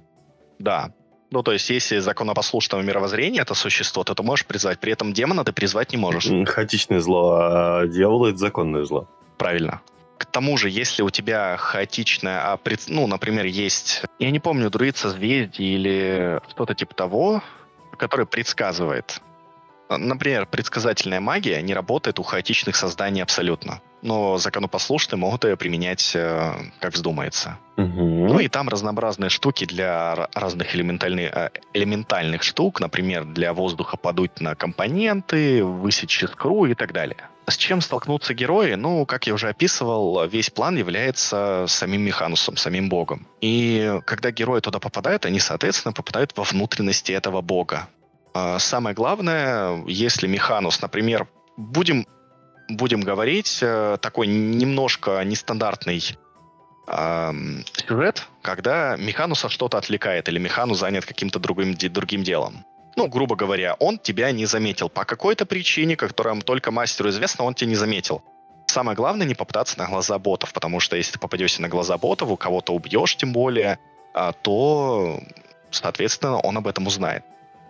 Speaker 2: да. Ну, то есть, если законопослушного мировоззрения это существо, то ты можешь призвать. При этом демона ты призвать не можешь.
Speaker 1: Хаотичное зло, а дьявол — это законное зло.
Speaker 2: Правильно. К тому же, если у тебя хаотичное, а, ну, например, есть, я не помню, друид созвездие или что-то типа того, который предсказывает. Например, предсказательная магия не работает у хаотичных созданий абсолютно но законопослушные могут ее применять э, как вздумается. Угу. Ну и там разнообразные штуки для разных элементальных, э, элементальных штук, например, для воздуха подуть на компоненты, высечь искру и так далее. С чем столкнутся герои? Ну, как я уже описывал, весь план является самим Механусом, самим богом. И когда герои туда попадают, они, соответственно, попадают во внутренности этого бога. А самое главное, если Механус, например, будем будем говорить, э, такой немножко нестандартный сюжет, когда Механуса что-то отвлекает, или Механу занят каким-то другим, другим делом. Ну, грубо говоря, он тебя не заметил. По какой-то причине, которая только мастеру известна, он тебя не заметил. Самое главное не попадаться на глаза ботов, потому что если ты попадешься на глаза ботов, у кого-то убьешь тем более, а, то, соответственно, он об этом узнает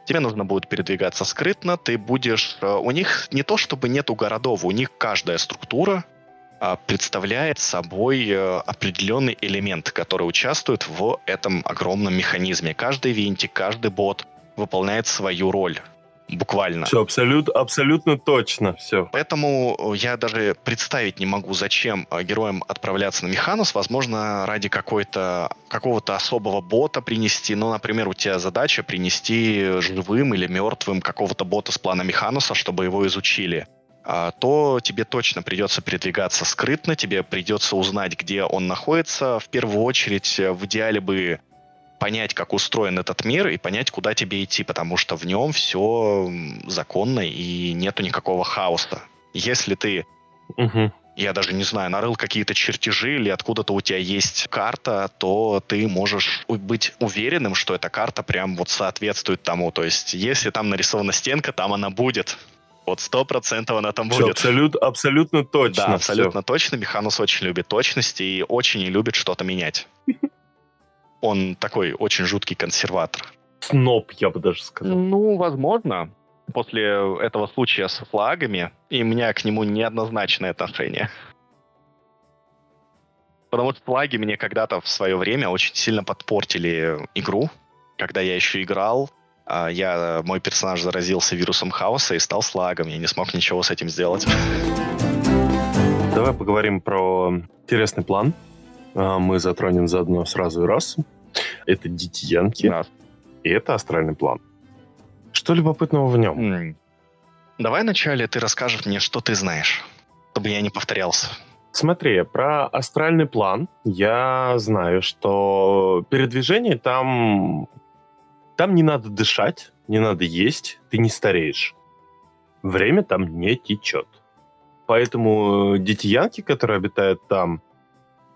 Speaker 2: тебе нужно будет передвигаться скрытно, ты будешь... Э, у них не то чтобы нету городов, у них каждая структура а, представляет собой э, определенный элемент, который участвует в этом огромном механизме. Каждый винтик, каждый бот выполняет свою роль буквально.
Speaker 1: Все, абсолют, абсолютно точно, все.
Speaker 2: Поэтому э, я даже представить не могу, зачем э, героям отправляться на Механус. Возможно, ради какой-то какого-то особого бота принести. Ну, например, у тебя задача принести живым или мертвым какого-то бота с плана Механуса, чтобы его изучили а, то тебе точно придется передвигаться скрытно, тебе придется узнать, где он находится. В первую очередь, э, в идеале бы понять, как устроен этот мир и понять, куда тебе идти, потому что в нем все законно и нету никакого хаоса. Если ты, угу. я даже не знаю, нарыл какие-то чертежи или откуда-то у тебя есть карта, то ты можешь быть уверенным, что эта карта прям вот соответствует тому. То есть, если там нарисована стенка, там она будет. Вот сто процентов она там все, будет.
Speaker 1: Абсолют, абсолютно точно.
Speaker 2: Да, абсолютно все. точно. Механус очень любит точность и очень не любит что-то менять. Он такой очень жуткий консерватор.
Speaker 1: Сноб, я бы даже сказал.
Speaker 2: Ну, возможно. После этого случая с флагами, и у меня к нему неоднозначное отношение. Потому что флаги мне когда-то в свое время очень сильно подпортили игру. Когда я еще играл, а, я, мой персонаж заразился вирусом хаоса и стал слагом. Я не смог ничего с этим сделать.
Speaker 1: Давай поговорим про интересный план. А, мы затронем заодно сразу и раз. это Дитьянки,
Speaker 2: Да.
Speaker 1: и это астральный план. Что любопытного в нем?
Speaker 2: Давай вначале ты расскажешь мне, что ты знаешь, чтобы я не повторялся.
Speaker 1: Смотри, про астральный план я знаю, что передвижение там... Там не надо дышать, не надо есть, ты не стареешь. Время там не течет. Поэтому э, детьянки, которые обитают там,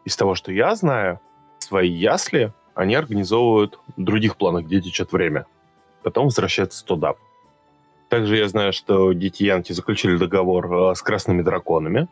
Speaker 1: из того, что я знаю, свои ясли, они организовывают в других планах, где течет время. Потом возвращаются туда. Также я знаю, что детьянки заключили договор э, с красными драконами,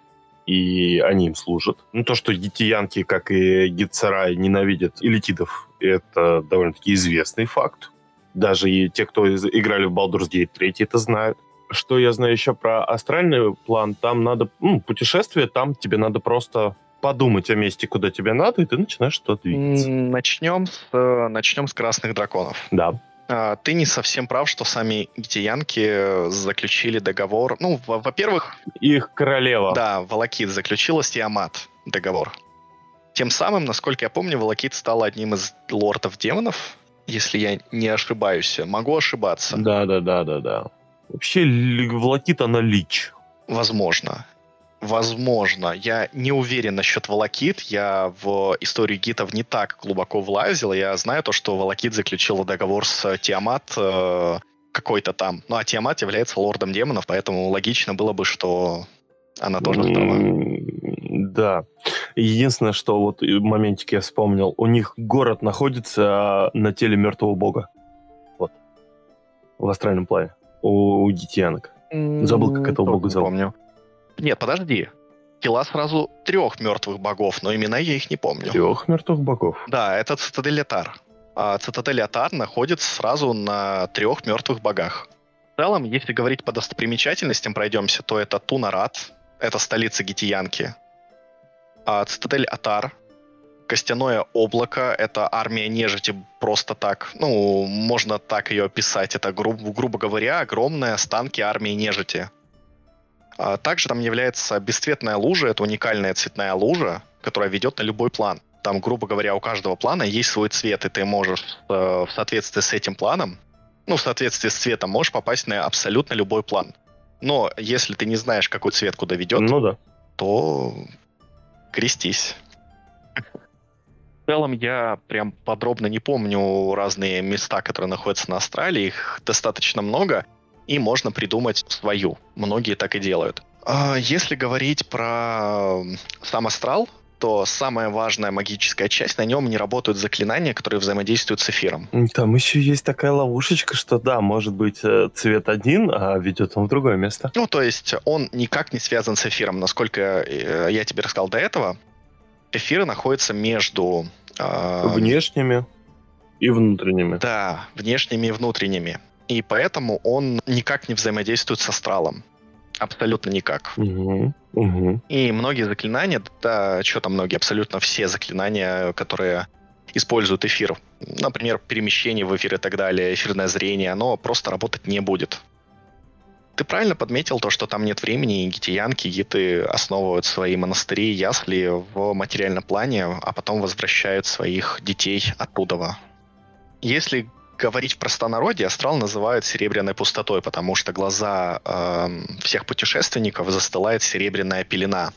Speaker 1: и они им служат. Ну, то, что детьянки, как и Гитсарай, ненавидят элитидов, это довольно-таки известный факт. Даже и те, кто играли в Baldur's Gate 3, это знают. Что я знаю еще про астральный план, там надо... Ну, путешествие, там тебе надо просто подумать о месте, куда тебе надо, и ты начинаешь что-то двигаться.
Speaker 2: Начнем с, э, начнем с красных драконов.
Speaker 1: Да.
Speaker 2: А, Ты не совсем прав, что сами гитиянки э, заключили договор. Ну, во- во-первых,
Speaker 1: Их королева.
Speaker 2: да, Волокит заключила с Тиамат договор. Тем самым, насколько я помню, Волокит стала одним из лордов демонов, если я не ошибаюсь. Могу ошибаться.
Speaker 1: Да, да, да, да, да. Вообще, Волокит она лич.
Speaker 2: Возможно. Возможно. Я не уверен насчет Волокит. Я в историю гитов не так глубоко влазил. Я знаю то, что Волокит заключила договор с Тиамат э, какой-то там. Ну, а Тиамат является лордом демонов, поэтому логично было бы, что она тоже.
Speaker 1: М, Да. Единственное, что вот моментик я вспомнил, у них город находится на теле мертвого бога. Вот. В астральном плане. У, у детьянок. Забыл, как этого бога зовут.
Speaker 2: Помню. Нет, подожди. Тела сразу трех мертвых богов, но имена я их не помню.
Speaker 1: Трех мертвых богов.
Speaker 2: Да, это цитадель Атар. А цитадель Атар находится сразу на трех мертвых богах. В целом, если говорить по достопримечательностям, пройдемся, то это Тунарат, это столица Гитиянки. А цитадель Атар, Костяное облако, это армия нежити просто так. Ну, можно так ее описать. Это, гру- грубо говоря, огромные останки армии нежити. А также там является бесцветная лужа, это уникальная цветная лужа, которая ведет на любой план. Там, грубо говоря, у каждого плана есть свой цвет, и ты можешь э, в соответствии с этим планом, ну, в соответствии с цветом, можешь попасть на абсолютно любой план. Но если ты не знаешь, какой цвет куда ведет,
Speaker 1: Ну да.
Speaker 2: то крестись. В целом я прям подробно не помню разные места, которые находятся на Австралии. Их достаточно много, и можно придумать свою. Многие так и делают. А Если говорить про сам астрал, то самая важная магическая часть, на нем не работают заклинания, которые взаимодействуют с эфиром.
Speaker 1: Там еще есть такая ловушечка, что да, может быть э, цвет один, а ведет он в другое место.
Speaker 2: Ну, то есть он никак не связан с эфиром. Насколько э, я тебе рассказал до этого, эфир находится между... э,
Speaker 1: Внешними и внутренними.
Speaker 2: Да, внешними и внутренними. И поэтому он никак не взаимодействует с астралом. Абсолютно никак.
Speaker 1: Угу. Угу.
Speaker 2: И многие заклинания, да, что там многие, абсолютно все заклинания, которые используют эфир, например, перемещение в эфир и так далее, эфирное зрение, оно просто работать не будет. Ты правильно подметил то, что там нет времени, и гитиянки, гиты основывают свои монастыри, ясли в материальном плане, а потом возвращают своих детей оттуда. Если говорить в простонародье, астрал называют серебряной пустотой, потому что глаза эм, всех путешественников застилает серебряная пелена.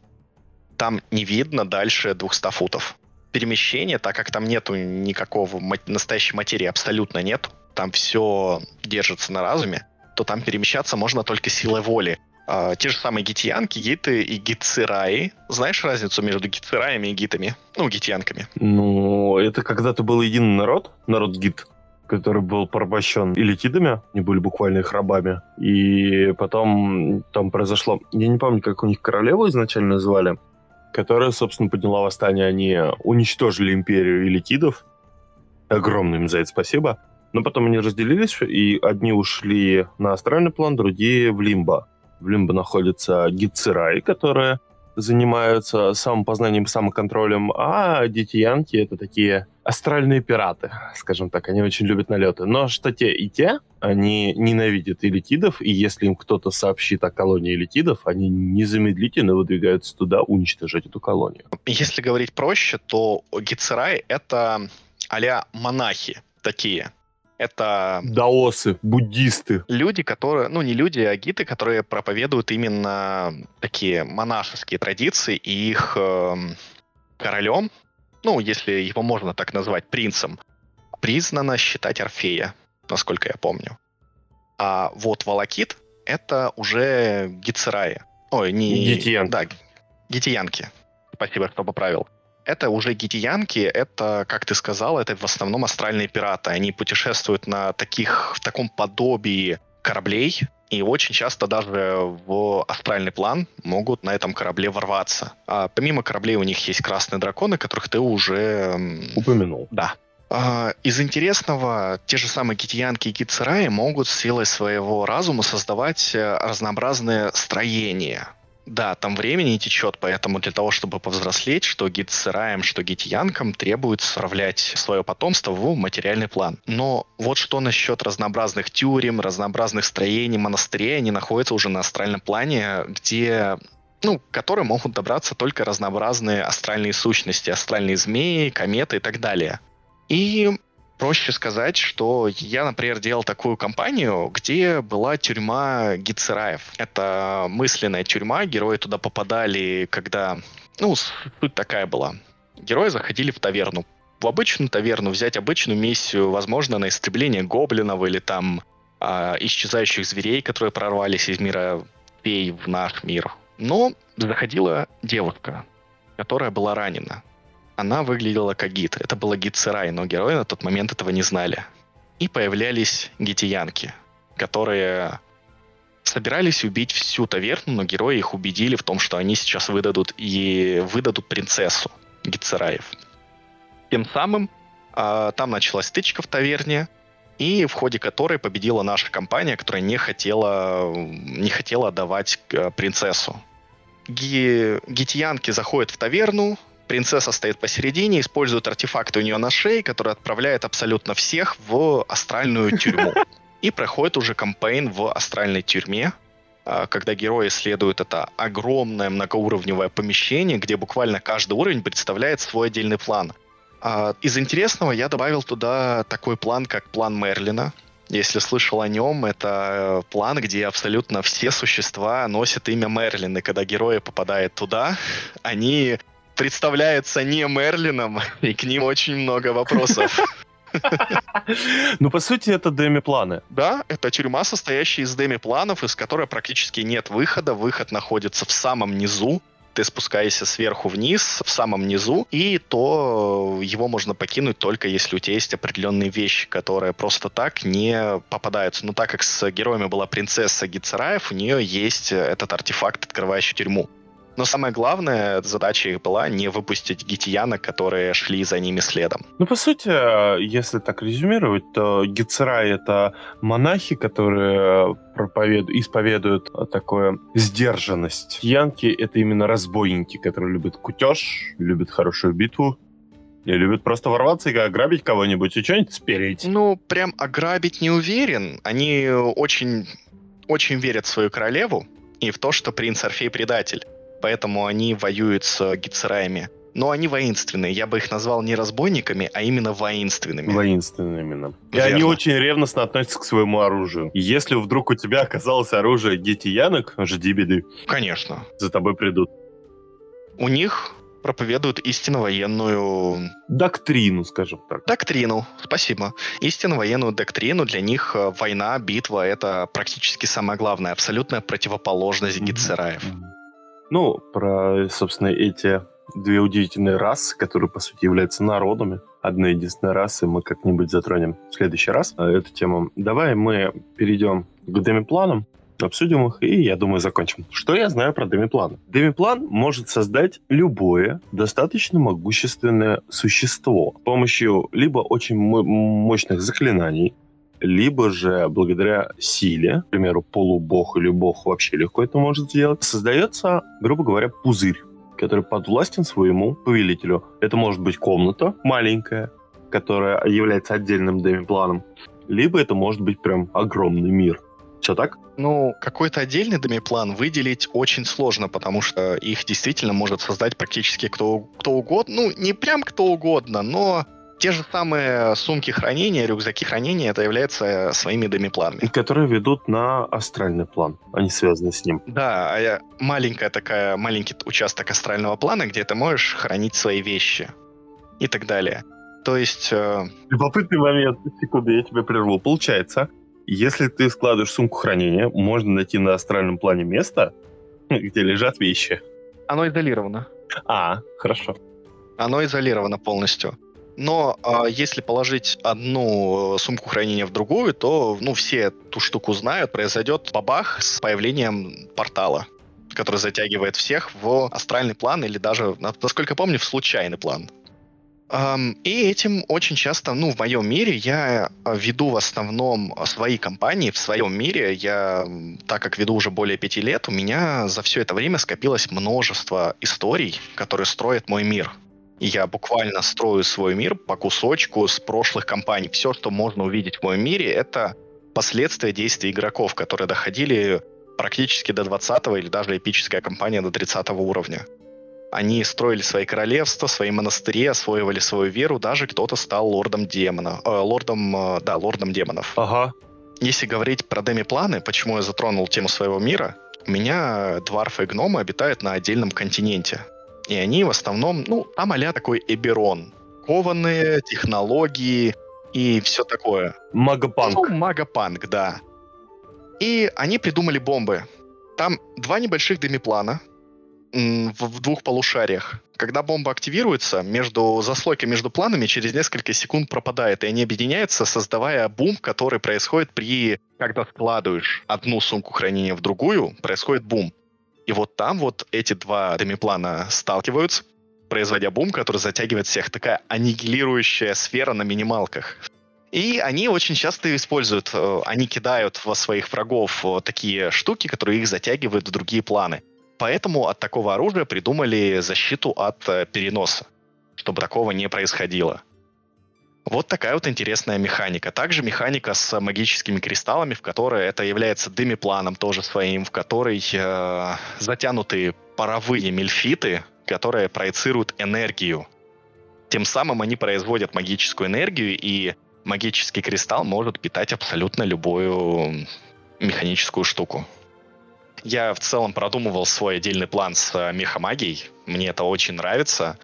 Speaker 2: Там не видно дальше 200 футов. Перемещение, так как там нету никакого настоящей материи, абсолютно нет, там все держится на разуме, то там перемещаться можно только силой воли. А, те же самые гитьянки, гиты и гитцираи. Знаешь разницу между гитцираями и гитами? Ну, гитьянками.
Speaker 1: Ну, это когда-то был единый народ, народ-гид, который был порабощен элитидами, они были буквально их рабами. И потом там произошло, я не помню, как у них королеву изначально звали, которая, собственно, подняла восстание. Они уничтожили империю элитидов. Огромное им за это спасибо. Но потом они разделились, и одни ушли на астральный план, другие в Лимбо. В Лимбо находится Гитцерай, которая занимаются самопознанием, самоконтролем, а детиянки — это такие астральные пираты, скажем так. Они очень любят налеты. Но что те и те, они ненавидят элитидов, и если им кто-то сообщит о колонии элитидов, они незамедлительно выдвигаются туда уничтожать эту колонию.
Speaker 2: Если говорить проще, то Гитцерай — это а монахи такие. Это...
Speaker 1: Даосы, буддисты.
Speaker 2: Люди, которые... Ну, не люди, а гиты, которые проповедуют именно такие монашеские традиции, и их э, королем, ну, если его можно так назвать, принцем, признано считать Орфея, насколько я помню. А вот Волокит — это уже Гицерая. Ой, не...
Speaker 1: Гитиянки.
Speaker 2: Да, гитиянки. Спасибо, что поправил. Это уже гитиянки, это, как ты сказал, это в основном астральные пираты. Они путешествуют на таких, в таком подобии кораблей, и очень часто даже в астральный план могут на этом корабле ворваться. А помимо кораблей у них есть красные драконы, которых ты уже...
Speaker 1: Упомянул.
Speaker 2: Да. А, из интересного, те же самые гитиянки и гитцераи могут силой своего разума создавать э, разнообразные строения. Да, там времени не течет, поэтому для того, чтобы повзрослеть, что гид-сыраем, что гид-янкам требуется справлять свое потомство в материальный план. Но вот что насчет разнообразных тюрем, разнообразных строений, монастырей, они находятся уже на астральном плане, где ну, к которым могут добраться только разнообразные астральные сущности, астральные змеи, кометы и так далее. И проще сказать, что я, например, делал такую компанию, где была тюрьма Гицераев. Это мысленная тюрьма, герои туда попадали, когда... Ну, суть такая была. Герои заходили в таверну. В обычную таверну взять обычную миссию, возможно, на истребление гоблинов или там э, исчезающих зверей, которые прорвались из мира фей в наш мир. Но заходила девушка, которая была ранена она выглядела как гид. Это была гид Сырай, но герои на тот момент этого не знали. И появлялись гитиянки, которые собирались убить всю таверну, но герои их убедили в том, что они сейчас выдадут и выдадут принцессу Гитсараев. Тем самым э, там началась стычка в таверне, и в ходе которой победила наша компания, которая не хотела, не хотела отдавать э, принцессу. Ги, гитьянки заходят в таверну, принцесса стоит посередине, использует артефакты у нее на шее, который отправляет абсолютно всех в астральную тюрьму. И проходит уже кампейн в астральной тюрьме, а, когда герои исследуют это огромное многоуровневое помещение, где буквально каждый уровень представляет свой отдельный план. А, из интересного я добавил туда такой план, как план Мерлина. Если слышал о нем, это план, где абсолютно все существа носят имя Мерлин, и когда герои попадают туда, они представляется не Мерлином, и к ним очень много вопросов.
Speaker 1: Ну, по сути, это деми-планы.
Speaker 2: Да, это тюрьма, состоящая из деми-планов, из которой практически нет выхода. Выход находится в самом низу. Ты спускаешься сверху вниз, в самом низу, и то его можно покинуть только если у тебя есть определенные вещи, которые просто так не попадаются. Но так как с героями была принцесса Гицераев, у нее есть этот артефакт, открывающий тюрьму. Но самое главное, задача их была не выпустить гитияна, которые шли за ними следом.
Speaker 1: Ну, по сути, если так резюмировать, то гицерай — это монахи, которые проповедуют, исповедуют такое сдержанность. Янки — это именно разбойники, которые любят кутеж, любят хорошую битву, и любят просто ворваться и ограбить кого-нибудь и что-нибудь спереть.
Speaker 2: Ну, прям ограбить не уверен. Они очень, очень верят в свою королеву и в то, что принц Орфей предатель поэтому они воюют с гицераями. Но они воинственные. Я бы их назвал не разбойниками, а именно воинственными.
Speaker 1: Воинственными, да. И Верно. они очень ревностно относятся к своему оружию. И если вдруг у тебя оказалось оружие гетиянок, жди беды.
Speaker 2: Конечно.
Speaker 1: За тобой придут.
Speaker 2: У них проповедуют истинно военную...
Speaker 1: Доктрину, скажем так.
Speaker 2: Доктрину, спасибо. Истинно военную доктрину. Для них э, война, битва — это практически самое главное. Абсолютная противоположность mm-hmm. гитсераев. Mm-hmm.
Speaker 1: Ну, про, собственно, эти две удивительные расы, которые, по сути, являются народами одной единственной расы, мы как-нибудь затронем в следующий раз эту тему. Давай мы перейдем к демипланам, обсудим их и, я думаю, закончим. Что я знаю про демиплан? Демиплан может создать любое достаточно могущественное существо с помощью либо очень мощных заклинаний, либо же благодаря силе, к примеру, полубог или бог вообще легко это может сделать, создается, грубо говоря, пузырь, который подвластен своему повелителю. Это может быть комната маленькая, которая является отдельным демипланом, либо это может быть прям огромный мир. Все так?
Speaker 2: Ну, какой-то отдельный демиплан выделить очень сложно, потому что их действительно может создать практически кто, кто угодно. Ну, не прям кто угодно, но те же самые сумки хранения, рюкзаки хранения, это является своими демипланами.
Speaker 1: Которые ведут на астральный план, они связаны с ним.
Speaker 2: Да, а маленькая такая, маленький участок астрального плана, где ты можешь хранить свои вещи и так далее. То есть... Э...
Speaker 1: Любопытный момент, секунду, я тебя прерву. Получается, если ты складываешь сумку хранения, можно найти на астральном плане место, где лежат вещи.
Speaker 2: Оно изолировано.
Speaker 1: А, хорошо.
Speaker 2: Оно изолировано полностью. Но э, если положить одну сумку хранения в другую, то ну, все эту штуку знают, произойдет бабах с появлением портала, который затягивает всех в астральный план или даже, насколько помню, в случайный план. И этим очень часто, ну, в моем мире я веду в основном свои компании. В своем мире я, так как веду уже более пяти лет, у меня за все это время скопилось множество историй, которые строят мой мир. Я буквально строю свой мир по кусочку с прошлых кампаний. Все, что можно увидеть в моем мире, это последствия действий игроков, которые доходили практически до 20 или даже эпическая кампания до 30 уровня. Они строили свои королевства, свои монастыри, освоивали свою веру, даже кто-то стал лордом демонов. Э, лордом, э, да, лордом демонов.
Speaker 1: Ага.
Speaker 2: Если говорить про деми-планы, почему я затронул тему своего мира, у меня дварфы и гномы обитают на отдельном континенте. И они в основном, ну, там а такой Эберон. Кованые, технологии и все такое.
Speaker 1: Магопанк.
Speaker 2: Ну, магопанк, да. И они придумали бомбы. Там два небольших демиплана в, двух полушариях. Когда бомба активируется, между заслойка между планами через несколько секунд пропадает, и они объединяются, создавая бум, который происходит при... Когда складываешь одну сумку хранения в другую, происходит бум. И вот там вот эти два демиплана сталкиваются, производя бум, который затягивает всех. Такая аннигилирующая сфера на минималках. И они очень часто используют, э, они кидают во своих врагов э, такие штуки, которые их затягивают в другие планы. Поэтому от такого оружия придумали защиту от э, переноса, чтобы такого не происходило. Вот такая вот интересная механика. Также механика с магическими кристаллами, в которой это является дымипланом тоже своим, в которой э, затянуты паровые мельфиты, которые проецируют энергию. Тем самым они производят магическую энергию, и магический кристалл может питать абсолютно любую механическую штуку. Я в целом продумывал свой отдельный план с э, мехамагией. Мне это очень нравится.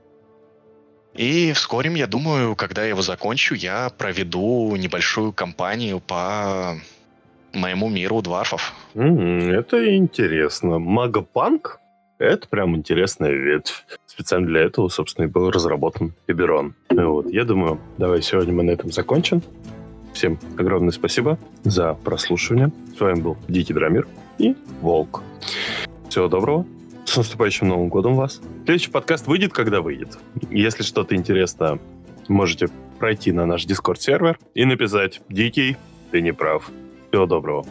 Speaker 2: И вскоре, я думаю, когда я его закончу, я проведу небольшую кампанию по моему миру дварфов.
Speaker 1: Mm, это интересно. Магопанк? Это прям интересная ветвь. Специально для этого, собственно, и был разработан Эберон. Вот, я думаю, давай сегодня мы на этом закончим. Всем огромное спасибо за прослушивание. С вами был Дикий Драмир и Волк. Всего доброго. С наступающим Новым годом вас. Следующий подкаст выйдет, когда выйдет. Если что-то интересно, можете пройти на наш Discord-сервер и написать «Дикий, ты не прав». Всего доброго.